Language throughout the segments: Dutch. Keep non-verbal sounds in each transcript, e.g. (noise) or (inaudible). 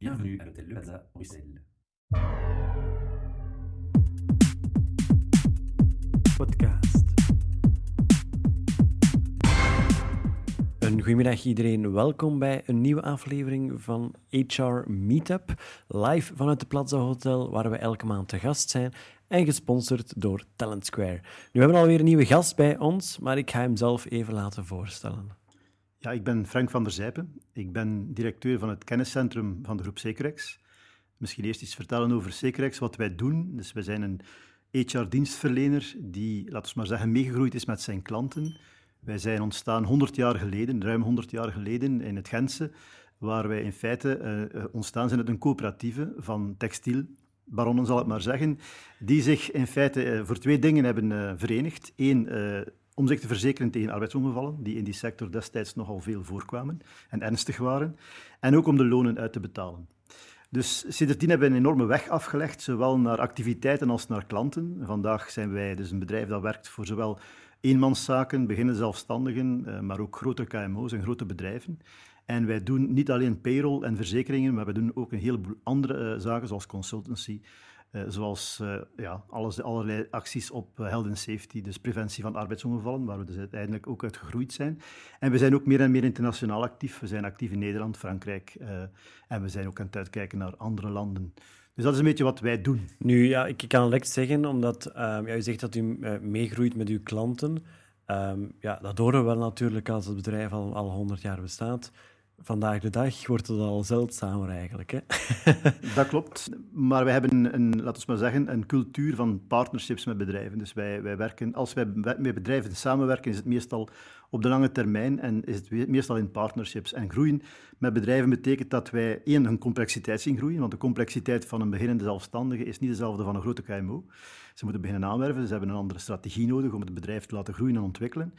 Bienvenue à l'hôtel Le Plaza, Bruxelles. podcast. Een goedemiddag iedereen, welkom bij een nieuwe aflevering van HR Meetup, live vanuit de Plaza Hotel, waar we elke maand te gast zijn en gesponsord door Talent Square. Nu hebben we alweer een nieuwe gast bij ons, maar ik ga hem zelf even laten voorstellen. Ja, ik ben Frank van der Zijpen. Ik ben directeur van het kenniscentrum van de groep Securex. Misschien eerst iets vertellen over Securex, wat wij doen. Dus wij zijn een HR-dienstverlener die, laten we maar zeggen, meegegroeid is met zijn klanten. Wij zijn ontstaan 100 jaar geleden, ruim 100 jaar geleden, in het Gentse, waar wij in feite uh, ontstaan zijn uit een coöperatieve van textiel, baronnen zal ik maar zeggen, die zich in feite uh, voor twee dingen hebben verenigd. Eén, om zich te verzekeren tegen arbeidsongevallen, die in die sector destijds nogal veel voorkwamen en ernstig waren, en ook om de lonen uit te betalen. Dus sindsdien hebben we een enorme weg afgelegd, zowel naar activiteiten als naar klanten. Vandaag zijn wij dus een bedrijf dat werkt voor zowel eenmanszaken, beginnen zelfstandigen, eh, maar ook grote KMO's en grote bedrijven. En wij doen niet alleen payroll en verzekeringen, maar we doen ook een heleboel andere uh, zaken, zoals consultancy, uh, zoals uh, ja, alles, allerlei acties op uh, health and safety, dus preventie van arbeidsongevallen, waar we dus uiteindelijk ook uit gegroeid zijn. En we zijn ook meer en meer internationaal actief. We zijn actief in Nederland, Frankrijk en we zijn ook aan het uitkijken naar andere landen. Dus dat is een beetje wat wij doen. Nu, ja, ik kan direct zeggen, omdat um, ja, u zegt dat u meegroeit met uw klanten. Um, ja, dat horen we wel natuurlijk als het bedrijf al, al 100 jaar bestaat vandaag de dag wordt het al zeldzamer eigenlijk. Hè? (laughs) dat klopt. Maar wij hebben een, laten we maar zeggen, een cultuur van partnerships met bedrijven. Dus wij, wij werken, als wij met bedrijven samenwerken, is het meestal op de lange termijn en is het meestal in partnerships. En groeien met bedrijven betekent dat wij één, hun complexiteit zien groeien, want de complexiteit van een beginnende zelfstandige is niet dezelfde van een grote KMO. Ze moeten beginnen aanwerven, ze hebben een andere strategie nodig om het bedrijf te laten groeien en ontwikkelen.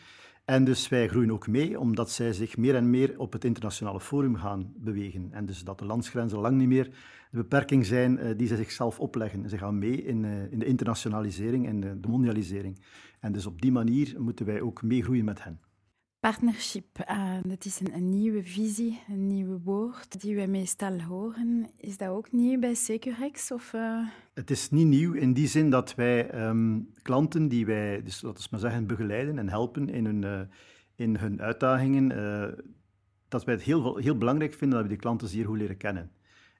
En dus wij groeien ook mee, omdat zij zich meer en meer op het internationale forum gaan bewegen. En dus dat de landsgrenzen lang niet meer de beperking zijn uh, die ze zichzelf opleggen. Ze gaan mee in, uh, in de internationalisering en de mondialisering. En dus op die manier moeten wij ook meegroeien met hen. Partnership, uh, dat is een, nieuwe visie, een nieuw woord die we meestal horen. Is dat ook nieuw bij Securex? Of, uh... Het is niet nieuw in die zin dat wij um, klanten die wij, dus laten we maar zeggen, begeleiden en helpen in hun, uh, in hun uitdagingen, dat wij het heel, heel belangrijk vinden dat we die klanten zeer goed leren kennen.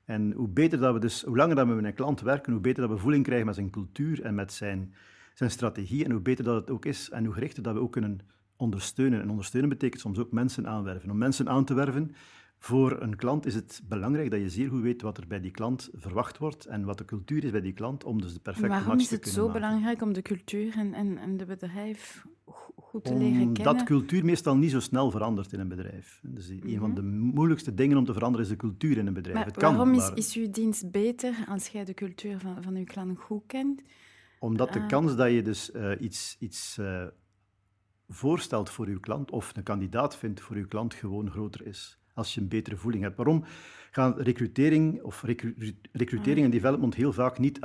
En hoe, beter dat we dus, hoe langer dat we met een klant werken, hoe beter dat we voeling krijgen met zijn cultuur en met zijn, zijn strategie, en hoe beter dat het ook is en hoe gerichter dat we ook kunnen ondersteunen. En ondersteunen betekent soms ook mensen aanwerven. Om mensen aan te werven voor een klant is het belangrijk dat je zeer goed weet wat er bij die klant verwacht wordt en wat de cultuur is bij die klant, om dus de perfecte match te Waarom is het zo maken. belangrijk om de cultuur en, en, en de bedrijf goed te leren kennen? Omdat cultuur meestal niet zo snel verandert in een bedrijf. Dus mm -hmm. een van de moeilijkste dingen om te veranderen is de cultuur in een bedrijf. Maar het kan, waarom is, maar... is uw dienst beter als jij de cultuur van, van uw klant goed kent? Omdat de uh... kans dat je dus uh, iets, iets uh, voorstelt voor uw klant of een kandidaat vindt voor uw klant gewoon groter is. Als je een betere voeling hebt. Waarom gaan recrutering of recru recrutering en development heel vaak niet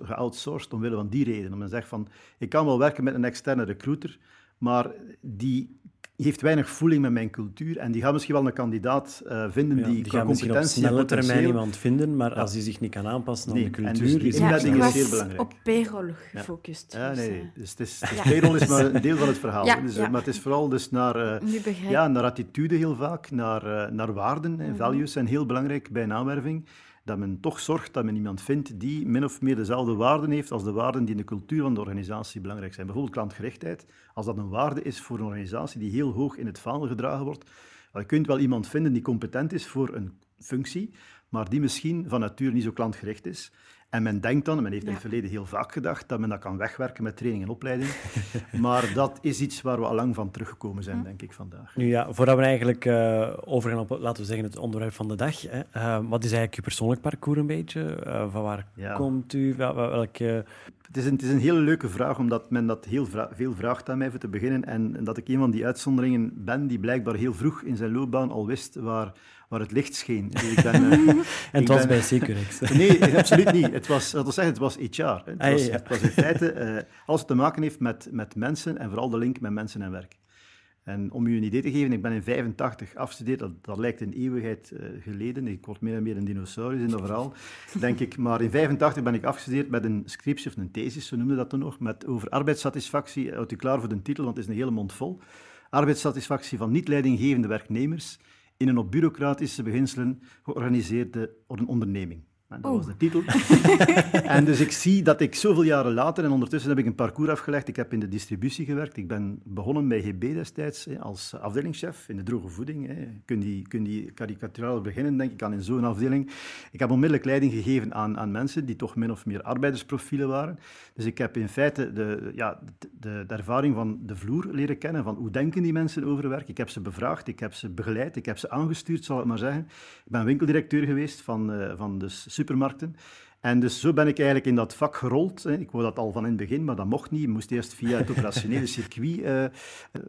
geoutsourced omwille van die reden? Om men zegt van, ik kan wel werken met een externe recruiter, maar die heeft weinig voeling met mijn cultuur en die gaat misschien wel een kandidaat uh, vinden ja, die, die qua gaat misschien op competentie snelle en termijn iemand vinden, maar als hij zich niet kan aanpassen aan Nee, de cultuur, dus die is Ja, is zeer belangrijk. op payroll gefocust. Ja, dus, nee, eh, dus het is, dus Ja. payroll is maar een deel van het verhaal. Dus, ja. Maar het is vooral dus naar, eh, ja, naar attitude heel vaak, naar, eh, naar waarden Mhm. en values zijn heel belangrijk bij een aanwerving. Dat men toch zorgt dat men iemand vindt die min of meer dezelfde waarden heeft als de waarden die in de cultuur van de organisatie belangrijk zijn. Bijvoorbeeld klantgerichtheid. Als dat een waarde is voor een organisatie die heel hoog in het vaandel gedragen wordt, je kunt wel iemand vinden die competent is voor een functie, maar die misschien van nature niet zo klantgericht is. En men denkt dan, en men heeft in het verleden heel vaak gedacht, dat men dat kan wegwerken met training en opleiding. (laughs) maar dat is iets waar we al lang van teruggekomen zijn, denk ik, vandaag. Nu ja, voordat we eigenlijk uh, overgaan op, laten we zeggen, het onderwerp van de dag. Hè, uh, wat is eigenlijk uw persoonlijk parcours een beetje? Uh, van waar Ja. komt u? Wel, wel- welke... Het is, een, het is een hele leuke vraag, omdat men dat heel vra- veel vraagt aan mij voor te beginnen. En, en dat ik een van die uitzonderingen ben die blijkbaar heel vroeg in zijn loopbaan al wist waar, waar het licht scheen. Dus ik ben, eh, (laughs) En ik het was ben- bij Securex. (laughs) Nee, absoluut niet. Het was, dat wil zeggen, het was HR. hè. Het, Ah, was, ja. het was in feite eh, alles wat te maken heeft met, met mensen en vooral de link met mensen en werk. En om u een idee te geven, ik ben in 85 afgestudeerd, dat, dat lijkt een eeuwigheid uh, geleden. Ik word meer en meer een dinosaurus in dat verhaal, (laughs) denk ik. Maar in 85 ben ik afgestudeerd met een scriptie of een thesis, zo noemde dat toen nog, met, over arbeidssatisfactie. Houdt u klaar voor de titel, want het is een hele mond vol. Arbeidssatisfactie van niet-leidinggevende werknemers in een op bureaucratische beginselen georganiseerde onderneming. Dat was de titel. (laughs) en dus ik zie dat ik zoveel jaren later, en ondertussen heb ik een parcours afgelegd, ik heb in de distributie gewerkt, ik ben begonnen bij GB destijds als afdelingschef in de droge voeding. Hè. Kun die, kun die karikaturaal beginnen, denk ik, aan in zo'n afdeling. Ik heb onmiddellijk leiding gegeven aan, aan mensen die toch min of meer arbeidersprofielen waren. Dus ik heb in feite de, ja, de, de ervaring van de vloer leren kennen, van hoe denken die mensen over werk. Ik heb ze bevraagd, ik heb ze begeleid, ik heb ze aangestuurd, zal ik maar zeggen. Ik ben winkeldirecteur geweest van, uh, van de supermarkten. En dus zo ben ik eigenlijk in dat vak gerold. Ik wou dat al van in het begin, maar dat mocht niet. Ik moest eerst via het operationele (laughs) circuit uh,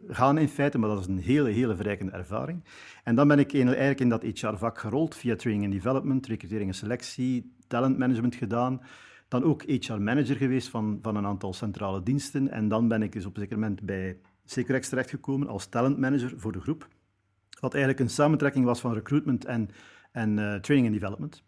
gaan in feite, maar dat is een hele, hele verrijkende ervaring. En dan ben ik eigenlijk in dat HR-vak gerold via training and development, recrutering en selectie, talentmanagement gedaan. Dan ook HR-manager geweest van, van een aantal centrale diensten. En dan ben ik dus op een zeker moment bij Securex terechtgekomen als talentmanager voor de groep. Wat eigenlijk een samentrekking was van recruitment en, en uh, training and development.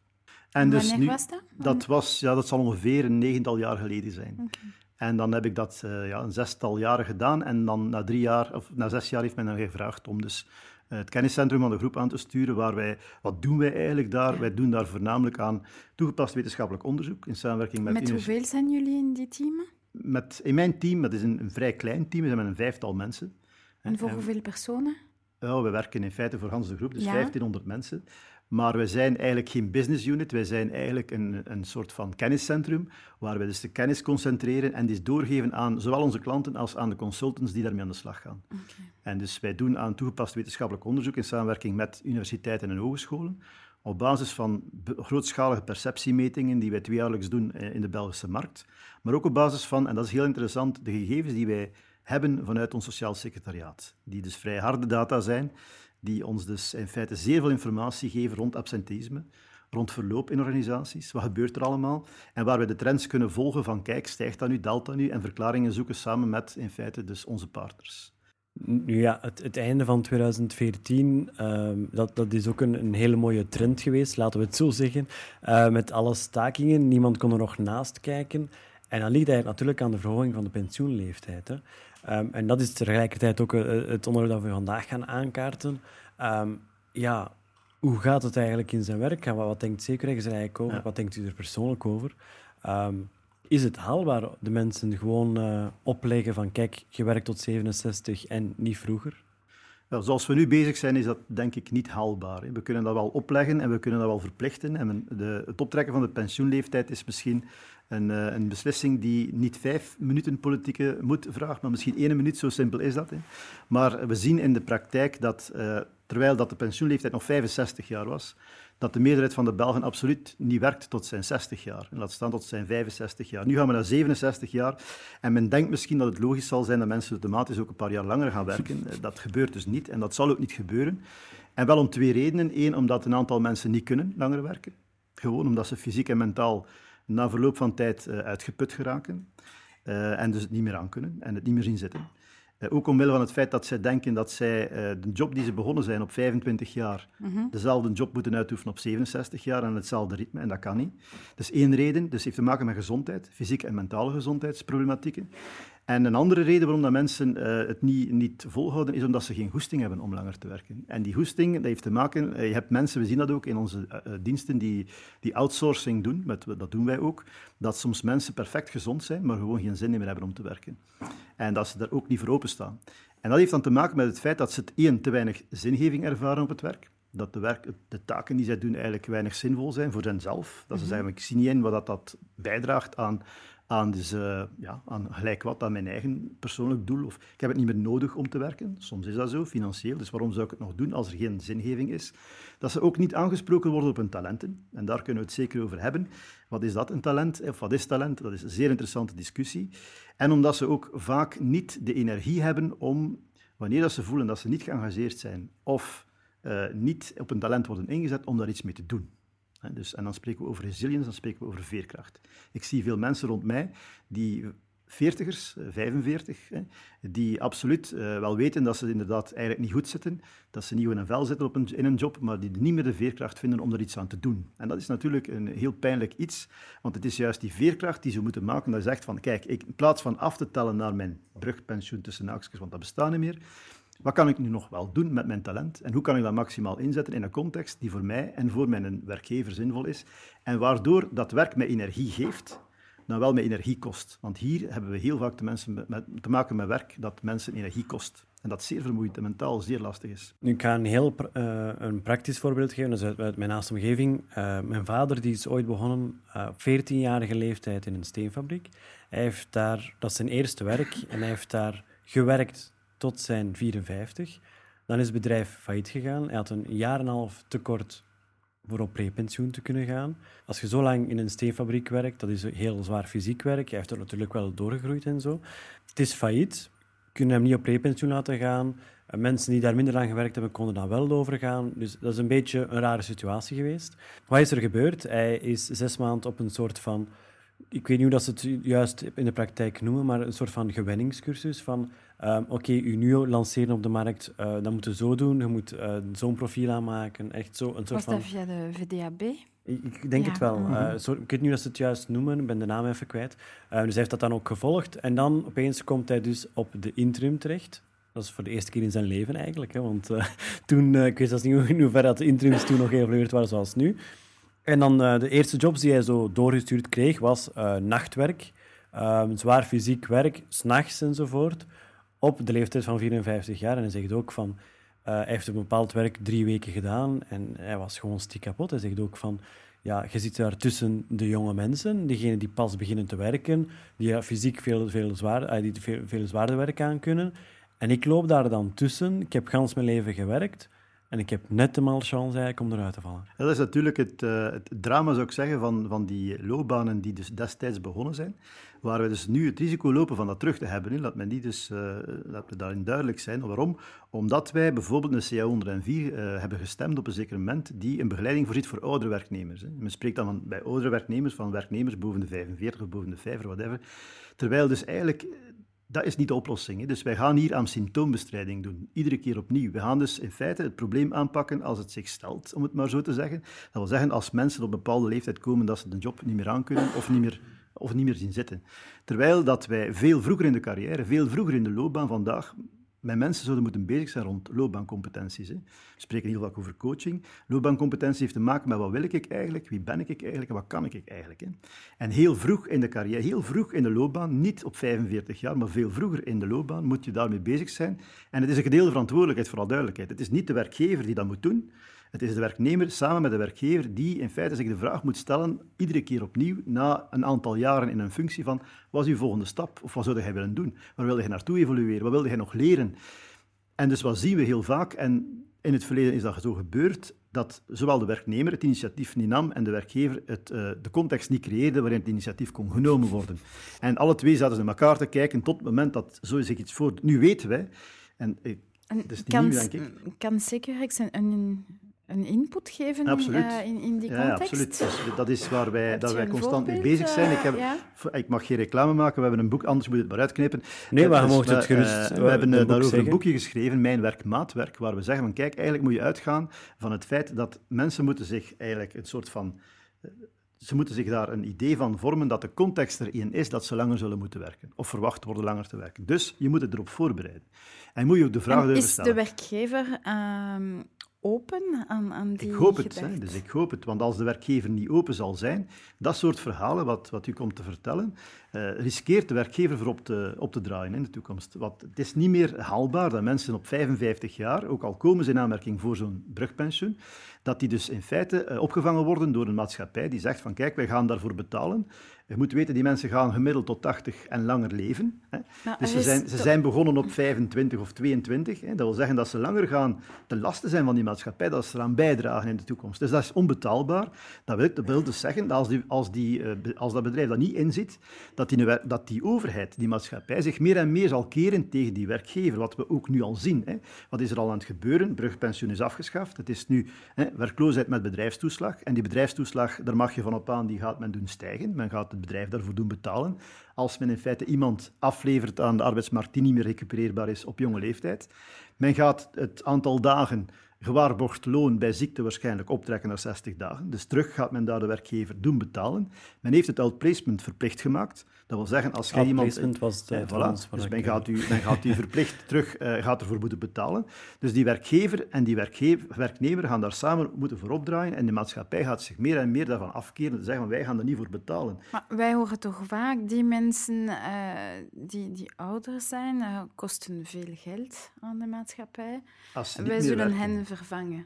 En dus Wanneer nu, was dat? Dat, was, ja, dat zal ongeveer een negental jaar geleden zijn. En dan heb ik dat uh, ja, een zestal jaren gedaan. En dan na drie jaar, of na zes jaar heeft men dan gevraagd om dus uh, het kenniscentrum van de groep aan te sturen. Waar wij, wat doen wij eigenlijk daar? Wij doen daar voornamelijk aan toegepast wetenschappelijk onderzoek in samenwerking met... Met hoeveel zijn jullie in die team? Met, in mijn team, dat is een, een vrij klein team, we zijn met een vijftal mensen. En voor hoeveel personen? Ja, we werken in feite voor Hans de Groep, dus 1500 mensen. Maar we zijn eigenlijk geen business unit, wij zijn eigenlijk een, een soort van kenniscentrum, waar we dus de kennis concentreren en die doorgeven aan zowel onze klanten als aan de consultants die daarmee aan de slag gaan. Okay. En dus wij doen aan toegepast wetenschappelijk onderzoek in samenwerking met universiteiten en hogescholen, op basis van grootschalige perceptiemetingen die wij tweejaarlijks doen eh, in de Belgische markt, maar ook op basis van, en dat is heel interessant, de gegevens die wij hebben vanuit ons sociaal secretariaat, die dus vrij harde data zijn, die ons dus in feite zeer veel informatie geven rond absenteïsme, rond verloop in organisaties, wat gebeurt er allemaal, en waar we de trends kunnen volgen van kijk, stijgt dat nu, daalt dat nu, en verklaringen zoeken samen met in feite dus onze partners. Ja, het, het einde van 2014, ehm, dat, dat is ook een, een hele mooie trend geweest, laten we het zo zeggen. Uh, met alle stakingen, niemand kon er nog naast kijken. En dan ligt hij natuurlijk aan de verhoging van de pensioenleeftijd. Hè. Um, en dat is tegelijkertijd ook uh, het onderwerp dat we vandaag gaan aankaarten. Um, ja, hoe gaat het eigenlijk in zijn werk? Wat, wat denkt Zekerrechts er eigenlijk over? Wat denkt u er persoonlijk over? Um, is het haalbaar de mensen gewoon uh, opleggen van kijk, je werkt tot 67 en niet vroeger? Ja, zoals we nu bezig zijn, is dat denk ik niet haalbaar. Hè. We kunnen dat wel opleggen en we kunnen dat wel verplichten. En de, het optrekken van de pensioenleeftijd is misschien een, uh, een, beslissing die niet vijf minuten politieke moed vraagt, maar misschien één minuut, zo simpel is dat. Hè. Maar we zien in de praktijk dat, uh, terwijl dat de pensioenleeftijd nog 65 jaar was, dat de meerderheid van de Belgen absoluut niet werkt tot zijn 60 jaar. En laat staan tot zijn 65 jaar. Nu gaan we naar 67 jaar. En men denkt misschien dat het logisch zal zijn dat mensen automatisch ook een paar jaar langer gaan werken. (laughs) Eh, dat gebeurt dus niet en dat zal ook niet gebeuren. En wel om twee redenen. Eén, omdat een aantal mensen niet kunnen langer werken. Gewoon omdat ze fysiek en mentaal na verloop van tijd uh, uitgeput geraken. Uh, en dus het niet meer aan kunnen en het niet meer zien zitten. Uh, ook omwille van het feit dat zij denken dat zij de job die ze begonnen zijn op 25 jaar, mm -hmm. dezelfde job moeten uitoefenen op 67 jaar en hetzelfde ritme. En dat kan niet. Dat is één reden. Dus het heeft te maken met gezondheid, fysieke en mentale gezondheidsproblematieken. En een andere reden waarom dat mensen uh, het niet, niet volhouden, is omdat ze geen goesting hebben om langer te werken. En die goesting, dat heeft te maken... Uh, je hebt mensen, we zien dat ook in onze uh, diensten, die, die outsourcing doen, met, dat doen wij ook, dat soms mensen perfect gezond zijn, maar gewoon geen zin meer hebben om te werken. En dat ze daar ook niet voor openstaan. En dat heeft dan te maken met het feit dat ze het één, te weinig zingeving ervaren op het werk. Dat de, werk, de taken die zij doen eigenlijk weinig zinvol zijn voor henzelf. Dat ze zeggen, ik zie niet in wat dat, dat bijdraagt aan aan, dus, uh, ja, aan gelijk wat aan mijn eigen persoonlijk doel. Of ik heb het niet meer nodig om te werken. Soms is dat zo, financieel. Dus waarom zou ik het nog doen als er geen zingeving is? Dat ze ook niet aangesproken worden op hun talenten. En daar kunnen we het zeker over hebben. Wat is dat, een talent? Of wat is talent? Dat is een zeer interessante discussie. En omdat ze ook vaak niet de energie hebben om, wanneer dat ze voelen dat ze niet geëngageerd zijn of uh, niet op een talent worden ingezet, om daar iets mee te doen. Dus, en dan spreken we over resilience, dan spreken we over veerkracht. Ik zie veel mensen rond mij die veertigers, 45, hè, die absoluut uh, wel weten dat ze inderdaad eigenlijk niet goed zitten, dat ze niet in een vel zitten op een, in een job, maar die niet meer de veerkracht vinden om er iets aan te doen. En dat is natuurlijk een heel pijnlijk iets, want het is juist die veerkracht die ze moeten maken, dat zegt van, kijk, ik, in plaats van af te tellen naar mijn brugpensioen tussen haakjes, want dat bestaat niet meer, wat kan ik nu nog wel doen met mijn talent en hoe kan ik dat maximaal inzetten in een context die voor mij en voor mijn werkgever zinvol is en waardoor dat werk mij energie geeft, dan wel met energie kost. Want hier hebben we heel vaak te, mensen te maken met werk dat mensen energie kost. En dat zeer vermoeiend en mentaal zeer lastig is. Nu, ik ga een heel uh, een praktisch voorbeeld geven, dat is uit, mijn naaste omgeving. Uh, mijn vader die is ooit begonnen uh, op 14-jarige leeftijd in een steenfabriek. Hij heeft daar, dat is zijn eerste werk, en hij heeft daar gewerkt tot zijn 54. Dan is het bedrijf failliet gegaan. Hij had een jaar en een half tekort voor op prepensioen te kunnen gaan. Als je zo lang in een steenfabriek werkt, dat is heel zwaar fysiek werk. Hij heeft er natuurlijk wel doorgegroeid en zo. Het is failliet. Kunnen hem niet op prepensioen laten gaan. Mensen die daar minder lang gewerkt hebben, konden dan wel overgaan. Dus dat is een beetje een rare situatie geweest. Wat is er gebeurd? Hij is zes maanden op een soort van... Ik weet niet hoe dat ze het juist in de praktijk noemen, maar een soort van gewenningscursus van Um, Oké, okay, u nu lanceren op de markt, uh, dat moet je zo doen. Je moet uh, zo'n profiel aanmaken. Echt zo, een soort Was van... dat via de VDAB? Ik, denk ja. het wel. Uh, zo, ik weet niet of ze het juist noemen, ik ben de naam even kwijt. dus hij heeft dat dan ook gevolgd. En dan opeens komt hij dus op de interim terecht. Dat is voor de eerste keer in zijn leven eigenlijk. Hè, want (laughs) toen, ik weet zelfs niet in hoeverre dat de interims toen nog geëvalueerd waren zoals nu. En dan de eerste jobs die hij zo doorgestuurd kreeg, was nachtwerk. Ehm, zwaar fysiek werk, s'nachts enzovoort op de leeftijd van 54 jaar. En hij zegt ook van, uh, hij heeft een bepaald werk drie weken gedaan en hij was gewoon stiek kapot. Hij zegt ook van, ja, je zit daar tussen de jonge mensen, diegenen die pas beginnen te werken, die fysiek veel, veel, zwaar, die veel zwaarder werk aan kunnen. En ik loop daar dan tussen. Ik heb gans mijn leven gewerkt. En ik heb net de malchance eigenlijk om eruit te vallen. Dat is natuurlijk het, uh, het, drama, zou ik zeggen, van, van die loopbanen die dus destijds begonnen zijn. Waar we dus nu het risico lopen van dat terug te hebben. Laat, men niet dus, uh, laat we daarin duidelijk zijn. Waarom? Omdat wij bijvoorbeeld een CA 104 uh, hebben gestemd op een zeker moment die een begeleiding voorziet voor oudere werknemers. Hè. Men spreekt dan van, bij oudere werknemers van werknemers boven de 45 of boven de 5 of whatever. Terwijl dus eigenlijk dat is niet de oplossing. Dus wij gaan hier aan symptoombestrijding doen, iedere keer opnieuw. We gaan dus in feite het probleem aanpakken als het zich stelt, om het maar zo te zeggen. Dat wil zeggen, als mensen op een bepaalde leeftijd komen dat ze de job niet meer aankunnen of niet meer, of niet meer zien zitten. Terwijl dat wij veel vroeger in de carrière, veel vroeger in de loopbaan vandaag met mensen zouden moeten bezig zijn rond loopbaancompetenties. Hè. We spreken heel vaak over coaching. Loopbaancompetentie heeft te maken met wat wil ik eigenlijk, wie ben ik eigenlijk en wat kan ik eigenlijk. Hè. En heel vroeg in de carrière, heel vroeg in de loopbaan, niet op 45 jaar, maar veel vroeger in de loopbaan, moet je daarmee bezig zijn. En het is een gedeelde verantwoordelijkheid, vooral duidelijkheid. Het is niet de werkgever die dat moet doen, het is de werknemer samen met de werkgever die in feite zich de vraag moet stellen, iedere keer opnieuw, na een aantal jaren in een functie van, wat is uw volgende stap? Of wat zou hij willen doen? Waar wil hij naartoe evolueren? Wat wil hij nog leren? En dus wat zien we heel vaak, en in het verleden is dat zo gebeurd, dat zowel de werknemer het initiatief niet nam en de werkgever het, uh, de context niet creëerde waarin het initiatief kon genomen worden. En alle twee zaten ze naar elkaar te kijken tot het moment dat zo zich iets voor. Nu weten wij, en is niet kan, nieuw, denk ik. Kan zeker een, een een input geven uh, in, in, die context? Ja, absoluut. Dus dat is waar wij, dat wij constant mee bezig zijn. Ik, heb, ja? ik mag geen reclame maken, we hebben een boek, anders moet je het maar uitknippen. Nee, maar je dus, mogen het gerust uh, We hebben daarover zeggen. een boekje geschreven, Mijn werk, maatwerk, waar we zeggen van kijk, eigenlijk moet je uitgaan van het feit dat mensen moeten zich eigenlijk een soort van ze moeten zich daar een idee van vormen dat de context erin is dat ze langer zullen moeten werken. Of verwacht worden langer te werken. Dus je moet het erop voorbereiden. En moet je ook de vraag durven stellen. Is de werkgever uh, open aan, aan die Ik hoop het, hè, dus ik hoop het. Want als de werkgever niet open zal zijn, dat soort verhalen wat, wat u komt te vertellen, uh, riskeert de werkgever voor op te, op te draaien in de toekomst. Want het is niet meer haalbaar dat mensen op 55 jaar, ook al komen ze in aanmerking voor zo'n brugpensioen, dat die dus in feite uh, opgevangen worden door een maatschappij die zegt van kijk, wij gaan daarvoor betalen. Je moet weten, die mensen gaan gemiddeld tot 80 en langer leven. Hè. dus ze zijn, ze zijn begonnen op 25 of 22. Hè. Dat wil zeggen dat ze langer gaan ten laste zijn van die maatschappij, dat ze eraan bijdragen in de toekomst. Dus dat is onbetaalbaar. Dat wil, dat wil dus zeggen dat als, die, als, die, uh, als dat bedrijf dat niet inziet, dat die, dat die overheid, die maatschappij, zich meer en meer zal keren tegen die werkgever. Wat we ook nu al zien. Hè. Wat is er al aan het gebeuren? Brugpensioen is afgeschaft. Het is nu, hè, werkloosheid met bedrijfstoeslag. En die bedrijfstoeslag, daar mag je van op aan, die gaat men doen stijgen. Men gaat het bedrijf daarvoor doen betalen. Als men in feite iemand aflevert aan de arbeidsmarkt die niet meer recupereerbaar is op jonge leeftijd. Men gaat het aantal dagen gewaarborgd loon bij ziekte waarschijnlijk optrekken naar 60 dagen. Dus terug gaat men daar de werkgever doen betalen. Men heeft het outplacement verplicht gemaakt. Dat wil zeggen, als je iemand... Outplacement was het, Eh, eh, voilà. Dus men ik- gaat, u, (laughs) men gaat u verplicht terug eh, gaat ervoor moeten betalen. Dus die werkgever en die werkgever, werknemer gaan daar samen moeten voor opdraaien. En de maatschappij gaat zich meer en meer daarvan afkeren. Te zeggen, van, wij gaan er niet voor betalen. Maar wij horen toch vaak die mensen eh, die, die ouder zijn, eh, kosten veel geld aan de maatschappij. Als ze niet Wij zullen werken. hen vervangen.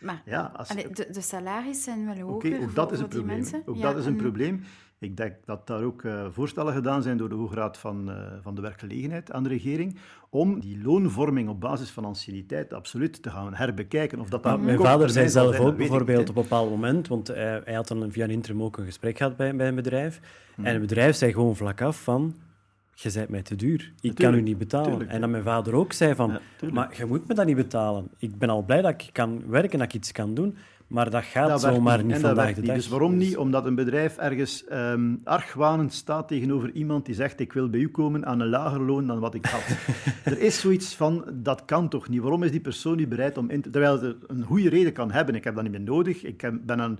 Maar Ja, als, allee, de, de salarissen zijn wel Oké, hoger ook dat voor, is een voor die probleem. mensen. Ook Ja, dat is een en- probleem. Ik denk dat daar ook eh, voorstellen gedaan zijn door de Hoge Raad van, eh, van de Werkgelegenheid aan de regering om die loonvorming op basis van anciëniteit absoluut te gaan herbekijken. Of dat mijn vader zei zelf ook dat ik bijvoorbeeld op een bepaald moment, want eh, hij had dan via een interim ook een gesprek gehad bij, bij een bedrijf. Hmm. En het bedrijf zei gewoon vlak af van, je bent mij te duur. Ik kan u niet betalen. tuurlijk, en dan mijn vader ook zei van, Ja, maar je moet me dat niet betalen. Ik ben al blij dat ik kan werken, dat ik iets kan doen, maar dat gaat Dat zomaar niet. vandaag de dag. Dus waarom niet? Omdat een bedrijf ergens ehm argwanend staat tegenover iemand die zegt ik wil bij u komen aan een lager loon dan wat ik had. (laughs) er is zoiets van, dat kan toch niet? Waarom is die persoon niet bereid om in te... Terwijl het een goede reden kan hebben. Ik heb dat niet meer nodig. Ik ben aan...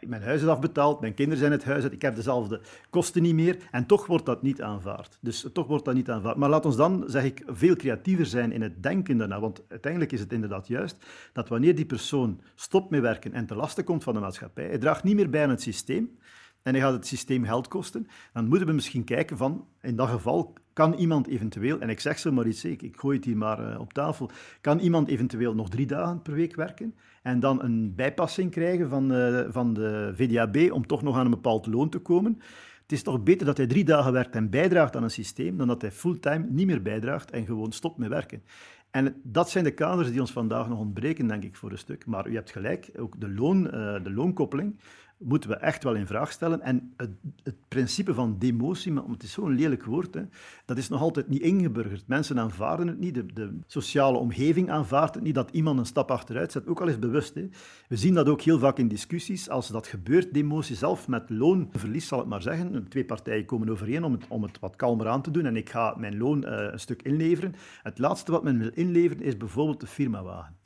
Mijn huis is afbetaald, mijn kinderen zijn het huis uit, ik heb dezelfde kosten niet meer. En toch wordt dat niet aanvaard. Dus toch wordt dat niet aanvaard. Maar laat ons dan, zeg ik, veel creatiever zijn in het denken daarna. Want uiteindelijk is het inderdaad juist dat wanneer die persoon stopt met werken en te lasten komt van de maatschappij, hij draagt niet meer bij aan het systeem, en hij gaat het systeem geld kosten, dan moeten we misschien kijken van, in dat geval, kan iemand eventueel, en ik zeg zo maar iets, ik, ik gooi het hier maar eh, op tafel, kan iemand eventueel nog drie dagen per week werken en dan een bijpassing krijgen van, eh, van de VDAB om toch nog aan een bepaald loon te komen? Het is toch beter dat hij drie dagen werkt en bijdraagt aan een systeem, dan dat hij fulltime niet meer bijdraagt en gewoon stopt met werken. En dat zijn de kaders die ons vandaag nog ontbreken, denk ik, voor een stuk. Maar u hebt gelijk, ook de, loon, eh, de loonkoppeling moeten we echt wel in vraag stellen. En het, het principe van demotie, maar het is zo'n lelijk woord, hè, dat is nog altijd niet ingeburgerd. Mensen aanvaarden het niet, de, de sociale omgeving aanvaardt het niet, dat iemand een stap achteruit zet, ook al is bewust. Hè. We zien dat ook heel vaak in discussies, als dat gebeurt, demotie zelf met loonverlies, zal ik maar zeggen. Twee partijen komen overeen om het, om het wat kalmer aan te doen en ik ga mijn loon eh, een stuk inleveren. Het laatste wat men wil inleveren is bijvoorbeeld de firmawagen.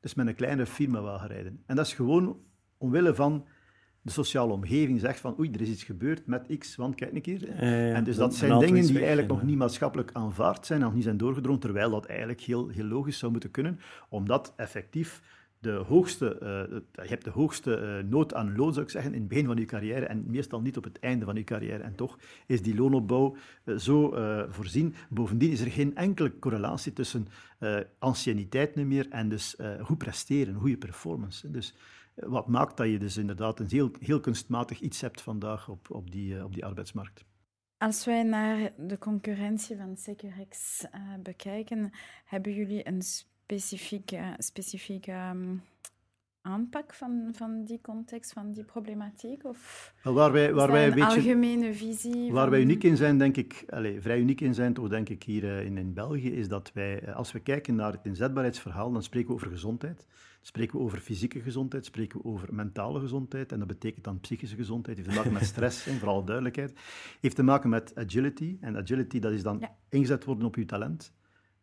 Dus met een kleine firmawagen rijden. En dat is gewoon omwille van de sociale omgeving zegt van oei, er is iets gebeurd met X, want kijk een keer. Eh, en dus dat zijn dingen die eigenlijk en, nog niet maatschappelijk aanvaard zijn, nog niet zijn doorgedrongen, terwijl dat eigenlijk heel, heel logisch zou moeten kunnen, omdat effectief de hoogste, eh, je hebt de hoogste eh, nood aan loon, zou ik zeggen, in het begin van je carrière en meestal niet op het einde van je carrière. En toch is die loonopbouw eh, zo voorzien. Bovendien is er geen enkele correlatie tussen anciëniteit nu meer en dus goed presteren, goede performance. Dus wat maakt dat je dus inderdaad een heel, heel kunstmatig iets hebt vandaag op, op, die, eh, op die arbeidsmarkt. Als wij naar de concurrentie van Securex eh, bekijken, hebben jullie een specifieke, specifieke ehm, aanpak van, van die context, van die problematiek? Of Waar wij, waar wij een beetje... algemene visie? Waar van- wij uniek in zijn, denk ik, allez, vrij uniek in zijn, toch denk ik hier eh, in, in België, is dat wij, als we kijken naar het inzetbaarheidsverhaal, dan spreken we over gezondheid. Spreken we over fysieke gezondheid, spreken we over mentale gezondheid, en dat betekent dan psychische gezondheid, heeft te maken met stress, en vooral duidelijkheid. Heeft te maken met agility, en agility dat is dan Ja. ingezet worden op je talent,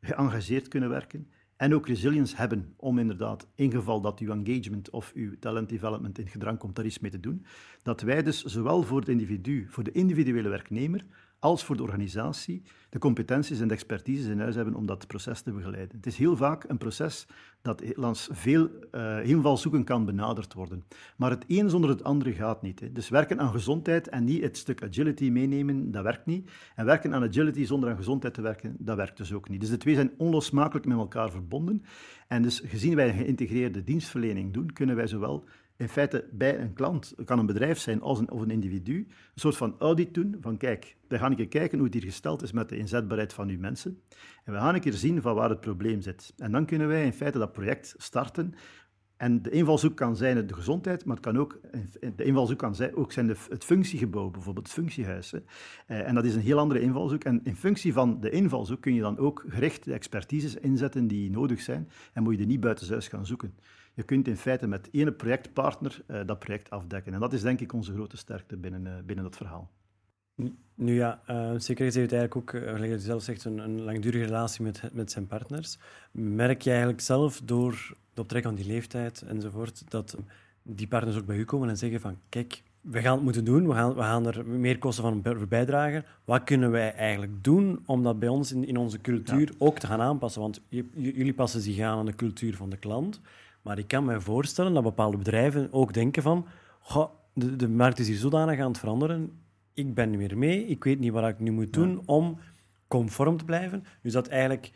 geëngageerd kunnen werken, en ook resilience hebben om inderdaad, in geval dat uw engagement of uw talent development in gedrang komt, daar iets mee te doen. Dat wij dus zowel voor het individu, voor de individuele werknemer, als voor de organisatie de competenties en de expertises in huis hebben om dat proces te begeleiden. Het is heel vaak een proces dat langs veel uh, invalshoeken kan benaderd worden. Maar het een zonder het andere gaat niet. Hè. Dus werken aan gezondheid en niet het stuk agility meenemen, dat werkt niet. En werken aan agility zonder aan gezondheid te werken, dat werkt dus ook niet. Dus de twee zijn onlosmakelijk met elkaar verbonden. En dus gezien wij een geïntegreerde dienstverlening doen, kunnen wij zowel in feite bij een klant, het kan een bedrijf zijn als een, of een individu, een soort van audit doen van kijk, we gaan een kijken hoe het hier gesteld is met de inzetbaarheid van uw mensen. En we gaan een keer zien van waar het probleem zit. En dan kunnen wij in feite dat project starten. En de invalshoek kan zijn de gezondheid, maar het kan ook, de invalshoek kan zijn, ook zijn de, het functiegebouw, bijvoorbeeld het functiehuis. Hè. En dat is een heel andere invalshoek. En in functie van de invalshoek kun je dan ook gericht de expertises inzetten die nodig zijn en moet je er niet buitenshuis gaan zoeken. Je kunt in feite met één projectpartner uh, dat project afdekken. En dat is denk ik onze grote sterkte binnen, uh, binnen dat verhaal. Nu ja, uh, zeker heeft eigenlijk ook, uh, je zelf zegt, een, een, langdurige relatie met, met zijn partners. Merk je eigenlijk zelf door de optrekken van die leeftijd enzovoort, dat die partners ook bij u komen en zeggen van, kijk, we gaan het moeten doen, we gaan, we gaan er meer kosten van bijdragen. Wat kunnen wij eigenlijk doen om dat bij ons in, in onze cultuur ook te gaan aanpassen? Want jullie passen zich aan aan de cultuur van de klant. Maar ik kan me voorstellen dat bepaalde bedrijven ook denken van... de, de markt is hier zodanig aan het veranderen. Ik ben niet meer mee. Ik weet niet wat ik nu moet doen om conform te blijven. Dus dat eigenlijk,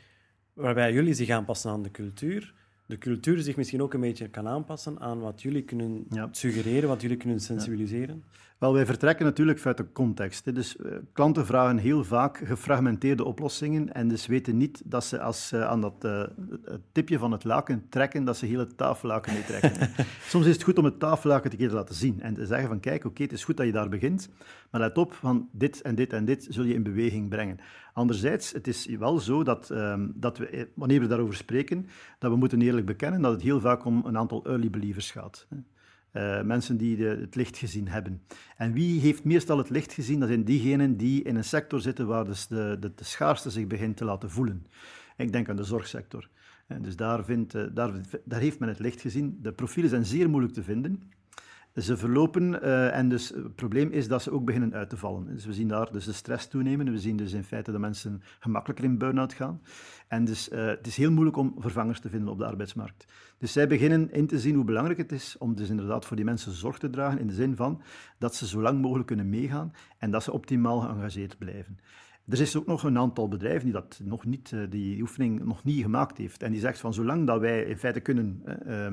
waarbij jullie zich aanpassen aan de cultuur de cultuur zich misschien ook een beetje kan aanpassen aan wat jullie kunnen suggereren, wat jullie kunnen sensibiliseren? Wel, wij vertrekken natuurlijk vanuit de context. Dus uh, klanten vragen heel vaak gefragmenteerde oplossingen en dus weten niet dat ze als ze aan dat uh, tipje van het laken trekken, dat ze hele tafellaken mee trekken. (laughs) Soms is het goed om het tafellaken te keer laten zien en te zeggen van kijk, oké, het is goed dat je daar begint, maar let op, van dit en dit en dit zul je in beweging brengen. Anderzijds, het is wel zo dat, uh, dat we, eh, wanneer we daarover spreken, dat we moeten eerlijk bekennen dat het heel vaak om een aantal early believers gaat. Uh, mensen die de, het licht gezien hebben. En wie heeft meestal het licht gezien? Dat zijn diegenen die in een sector zitten waar dus de, de, de schaarste zich begint te laten voelen. Ik denk aan de zorgsector. En dus daar, vindt, uh, daar, daar heeft men het licht gezien. De profielen zijn zeer moeilijk te vinden. Ze verlopen uh, en dus het probleem is dat ze ook beginnen uit te vallen. Dus we zien daar dus de stress toenemen. We zien dus in feite dat mensen gemakkelijker in burn-out gaan. En dus uh, het is heel moeilijk om vervangers te vinden op de arbeidsmarkt. Dus zij beginnen in te zien hoe belangrijk het is om dus inderdaad voor die mensen zorg te dragen in de zin van dat ze zo lang mogelijk kunnen meegaan en dat ze optimaal geëngageerd blijven. Er is ook nog een aantal bedrijven die dat nog niet, uh, die oefening nog niet gemaakt heeft. En die zegt van zolang dat wij in feite kunnen uh,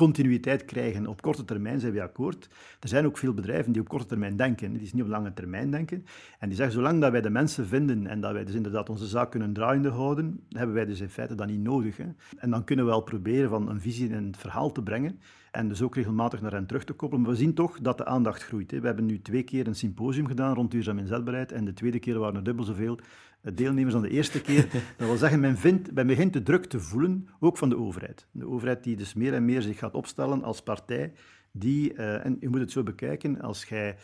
continuïteit krijgen op korte termijn, zijn we akkoord. Er zijn ook veel bedrijven die op korte termijn denken, die niet op lange termijn denken. En die zeggen, zolang dat wij de mensen vinden en dat wij dus inderdaad onze zaak kunnen draaiende houden, hebben wij dus in feite dat niet nodig. En dan kunnen we wel proberen van een visie in het verhaal te brengen en dus ook regelmatig naar hen terug te koppelen. Maar we zien toch dat de aandacht groeit. Hè. We hebben nu twee keer een symposium gedaan rond duurzaam inzetbaarheid en de tweede keer waren er dubbel zoveel deelnemers dan de eerste keer. (laughs) Dat wil zeggen, men, vindt, men begint de druk te voelen, ook van de overheid. De overheid die dus meer en meer zich gaat opstellen als partij die, uh, en je moet het zo bekijken, als jij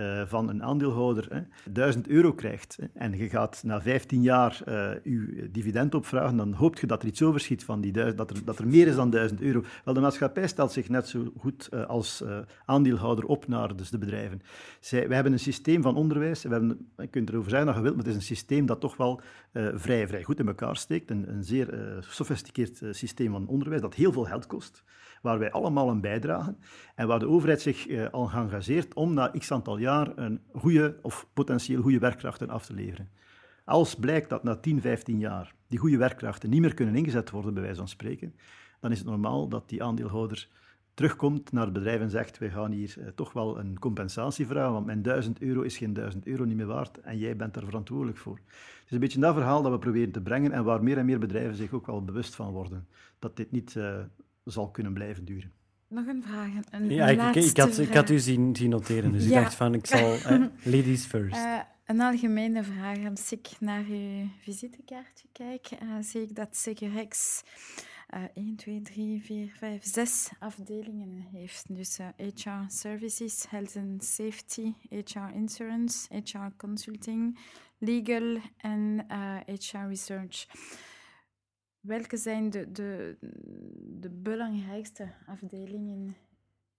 uh, van een aandeelhouder hè, 1000 euro krijgt en je gaat na 15 jaar uh, je dividend opvragen, dan hoopt je dat er iets overschiet van die duizend, dat er, dat er meer is dan 1000 euro. Wel, de maatschappij stelt zich net zo goed uh, als aandeelhouder op naar dus de bedrijven. Zij, we hebben een systeem van onderwijs, we hebben, je kunt erover zijn dat je wilt, maar het is een systeem dat toch wel vrij, vrij goed in elkaar steekt. Een, een zeer sofisticeerd systeem van onderwijs dat heel veel geld kost waar wij allemaal een bijdragen en waar de overheid zich uh, al engageert om na x aantal jaar een goede of potentieel goede werkkrachten af te leveren. Als blijkt dat na 10, 15 jaar die goede werkkrachten niet meer kunnen ingezet worden, bij wijze van spreken, dan is het normaal dat die aandeelhouder terugkomt naar het bedrijf en zegt, wij gaan hier uh, toch wel een compensatie vragen, want mijn 1000 euro is geen 1000 euro niet meer waard en jij bent daar verantwoordelijk voor. Het is een beetje dat verhaal dat we proberen te brengen en waar meer en meer bedrijven zich ook wel bewust van worden. Dat dit niet uh, zal kunnen blijven duren. Nog een vraag. Een, ja, ik, ik, had, ik had u zien, zien noteren, dus ja. ik dacht van, ik zal... (laughs) Eh, ladies first. Uh, een algemene vraag. Als ik naar uw visitekaartje kijk, uh, zie ik dat Securex uh, 1, 2, 3, 4, 5, 6 afdelingen heeft. Dus HR Services, Health and Safety, HR Insurance, HR Consulting, Legal en HR Research. Welke zijn de, de, de belangrijkste afdelingen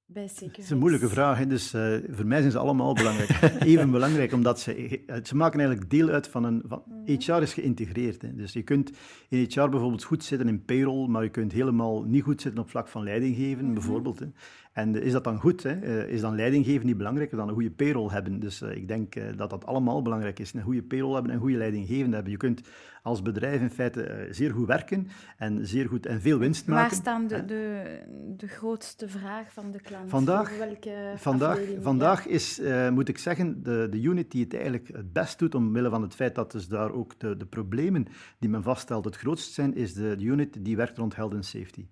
bij Securex? Dat is een moeilijke vraag. Hè? Dus, uh, voor mij zijn ze allemaal belangrijk. (laughs) Even belangrijk, omdat ze, ze maken eigenlijk deel uit van een... Van, HR is geïntegreerd. Hè? Dus je kunt in HR bijvoorbeeld goed zitten in payroll, maar je kunt helemaal niet goed zitten op vlak van leidinggeven, mm bijvoorbeeld. Hè? En is dat dan goed? Hè? Eh, is dan leidinggeven niet belangrijker dan een goede payroll hebben? Dus uh, ik denk dat dat allemaal belangrijk is. Een goede payroll hebben en een goede leidinggevende hebben. Je kunt als bedrijf in feite zeer goed werken en, zeer goed, en veel winst maken. Waar staan de, de, de grootste vraag van de klant? Vandaag, vandaag, vandaag is, moet ik zeggen, de, de unit die het eigenlijk het best doet, omwille van het feit dat dus daar ook de, de problemen die men vaststelt het grootst zijn, is de, de unit die werkt rond health and safety.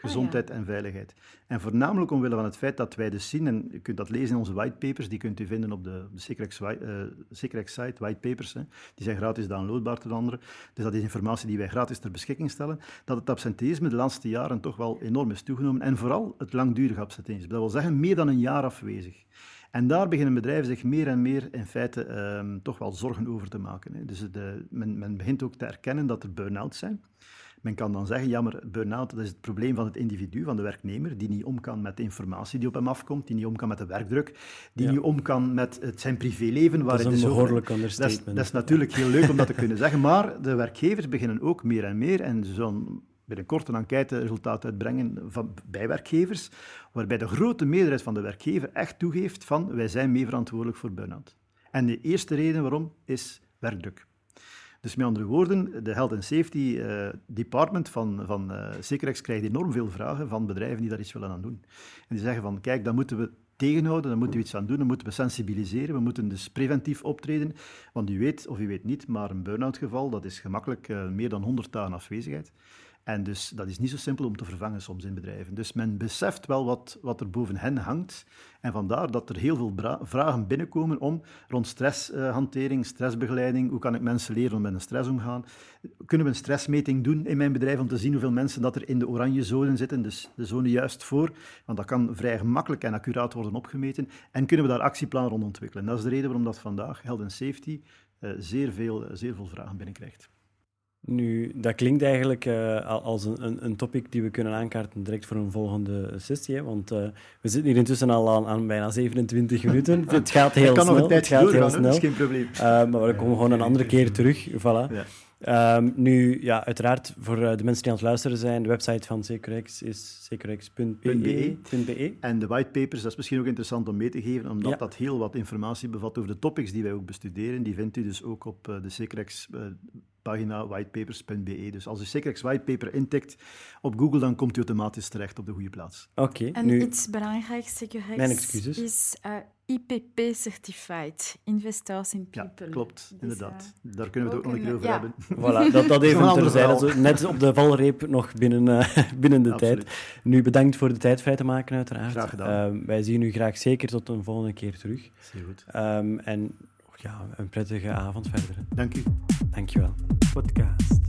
Gezondheid en veiligheid. En voornamelijk omwille van het feit dat wij dus zien, en u kunt dat lezen in onze whitepapers, die kunt u vinden op de, de Secrex-site, whitepapers, hè. die zijn gratis downloadbaar ten andere. Dus dat is informatie die wij gratis ter beschikking stellen, dat het absenteïsme de laatste jaren toch wel enorm is toegenomen, en vooral het langdurige absenteïsme. Dat wil zeggen meer dan een jaar afwezig. En daar beginnen bedrijven zich meer en meer in feite ehm, toch wel zorgen over te maken. Hè. Dus de, men, men begint ook te erkennen dat er burn-outs zijn. Men kan dan zeggen, ja, maar burn-out dat is het probleem van het individu, van de werknemer, die niet om kan met de informatie die op hem afkomt, die niet om kan met de werkdruk, die Ja. niet om kan met het, zijn privéleven. Dat is een zoveel- behoorlijk dat is, understatement. dat is natuurlijk heel leuk om dat te kunnen zeggen, maar de werkgevers beginnen ook meer en meer, en ze zullen binnenkort een enquêteresultaat uitbrengen van, bij werkgevers, waarbij de grote meerderheid van de werkgever echt toegeeft van wij zijn mee verantwoordelijk voor burn-out. En de eerste reden waarom is werkdruk. Dus met andere woorden, de Health and Safety eh, Department van, van eh krijgt enorm veel vragen van bedrijven die daar iets willen aan doen. En die zeggen van, kijk, dat moeten we tegenhouden, daar moeten we iets aan doen, dan moeten we sensibiliseren, we moeten dus preventief optreden. Want u weet, of u weet niet, maar een burn-out geval, dat is gemakkelijk eh, meer dan 100 dagen afwezigheid. En dus dat is niet zo simpel om te vervangen soms in bedrijven. Dus men beseft wel wat, wat er boven hen hangt. En vandaar dat er heel veel vragen binnenkomen om rond stresshantering, stressbegeleiding. Hoe kan ik mensen leren om met een stress omgaan? Kunnen we een stressmeting doen in mijn bedrijf om te zien hoeveel mensen dat er in de oranje zone zitten, dus de zone juist voor? Want dat kan vrij gemakkelijk en accuraat worden opgemeten. En kunnen we daar actieplannen rond ontwikkelen? Dat is de reden waarom dat vandaag Health and Safety eh, zeer, veel, zeer veel vragen binnenkrijgt. Nu, dat klinkt eigenlijk eh, al- als een, een, een topic die we kunnen aankaarten direct voor een volgende sessie. Hè? Want eh, we zitten hier intussen al aan, aan bijna 27 minuten. (laughs) Het gaat heel kan snel. nog een het tijdje gaat heel snel. dat is geen probleem. Eh, maar we komen gewoon een andere keer terug. Voilà. Ja. Ehm, nu, ja, uiteraard, voor de mensen die aan het luisteren zijn, de website van Securex is securex.be. .be. En de whitepapers, dat is misschien ook interessant om mee te geven, omdat Ja. dat heel wat informatie bevat over de topics die wij ook bestuderen. Die vindt u dus ook op de eh, pagina whitepapers.be. Dus als u Secrex whitepaper intikt op Google, dan komt u automatisch terecht op de goede plaats. Oké, En nu... iets belangrijks, excuses. is eh, IPP-certified, Investors in Ja, People. klopt, Dus, inderdaad. eh, Daar kunnen we het ook nog een keer over ja. hebben. Voilà, dat, dat is even (laughs) terzijde, net op de valreep nog binnen, eh, (laughs) binnen de Absoluut. tijd. Nu bedankt voor de tijd vrij te maken, uiteraard. Graag gedaan. Ehm, wij zien u graag zeker tot een volgende keer terug. Zeer goed. Ehm, en ja, een prettige avond verder. Dank u. Dankjewel. Podcast.